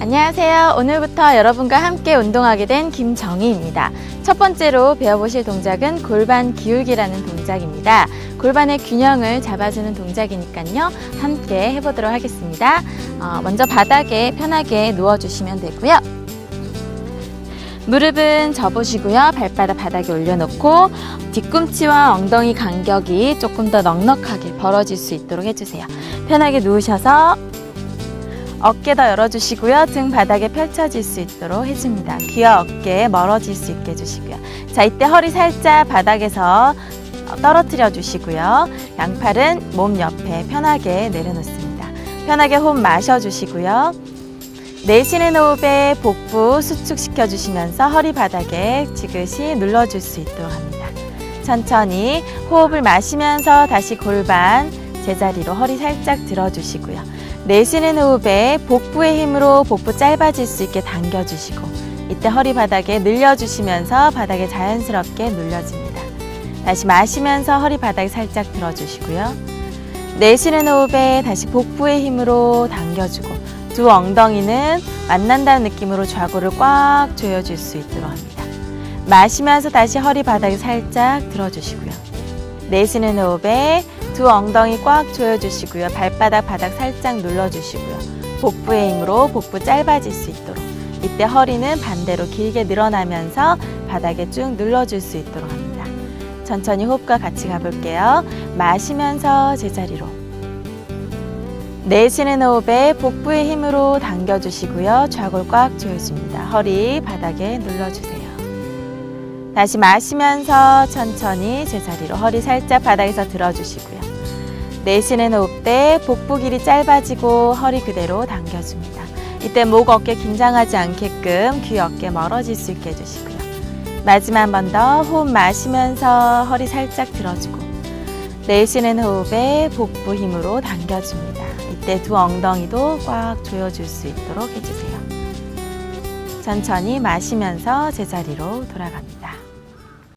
안녕하세요. 오늘부터 여러분과 함께 운동하게 된 김정희입니다. 첫 번째로 배워보실 동작은 골반 기울기라는 동작입니다. 골반의 균형을 잡아주는 동작이니까요. 함께 해보도록 하겠습니다. 어, 먼저 바닥에 편하게 누워주시면 되고요. 무릎은 접으시고요. 발바닥 바닥에 올려놓고 뒤꿈치와 엉덩이 간격이 조금 더 넉넉하게 벌어질 수 있도록 해주세요. 편하게 누우셔서 어깨 더 열어주시고요. 등 바닥에 펼쳐질 수 있도록 해줍니다. 귀와 어깨 멀어질 수 있게 해주시고요. 자, 이때 허리 살짝 바닥에서 떨어뜨려 주시고요. 양팔은 몸 옆에 편하게 내려놓습니다. 편하게 호흡 마셔주시고요. 내쉬는 호흡에 복부 수축시켜 주시면서 허리 바닥에 지그시 눌러줄 수 있도록 합니다. 천천히 호흡을 마시면서 다시 골반 제자리로 허리 살짝 들어주시고요. 내쉬는 호흡에 복부의 힘으로 복부 짧아질 수 있게 당겨주시고 이때 허리 바닥에 늘려주시면서 바닥에 자연스럽게 눌려집니다. 다시 마시면서 허리 바닥에 살짝 들어주시고요. 내쉬는 호흡에 다시 복부의 힘으로 당겨주고 두 엉덩이는 만난다는 느낌으로 좌골을 꽉 조여줄 수 있도록 합니다. 마시면서 다시 허리 바닥에 살짝 들어주시고요. 내쉬는 호흡에 두 엉덩이 꽉 조여주시고요. 발바닥 바닥 살짝 눌러주시고요. 복부의 힘으로 복부 짧아질 수 있도록 이때 허리는 반대로 길게 늘어나면서 바닥에 쭉 눌러줄 수 있도록 합니다. 천천히 호흡과 같이 가볼게요. 마시면서 제자리로 내쉬는 호흡에 복부의 힘으로 당겨주시고요. 좌골 꽉 조여줍니다. 허리 바닥에 눌러주세요. 다시 마시면서 천천히 제자리로 허리 살짝 바닥에서 들어주시고요. 내쉬는 호흡 때 복부 길이 짧아지고 허리 그대로 당겨줍니다. 이때 목, 어깨 긴장하지 않게끔 귀, 어깨 멀어질 수 있게 해주시고요. 마지막 한 번 더 호흡 마시면서 허리 살짝 들어주고 내쉬는 호흡에 복부 힘으로 당겨줍니다. 이때 두 엉덩이도 꽉 조여줄 수 있도록 해주세요. 천천히 마시면서 제자리로 돌아갑니다.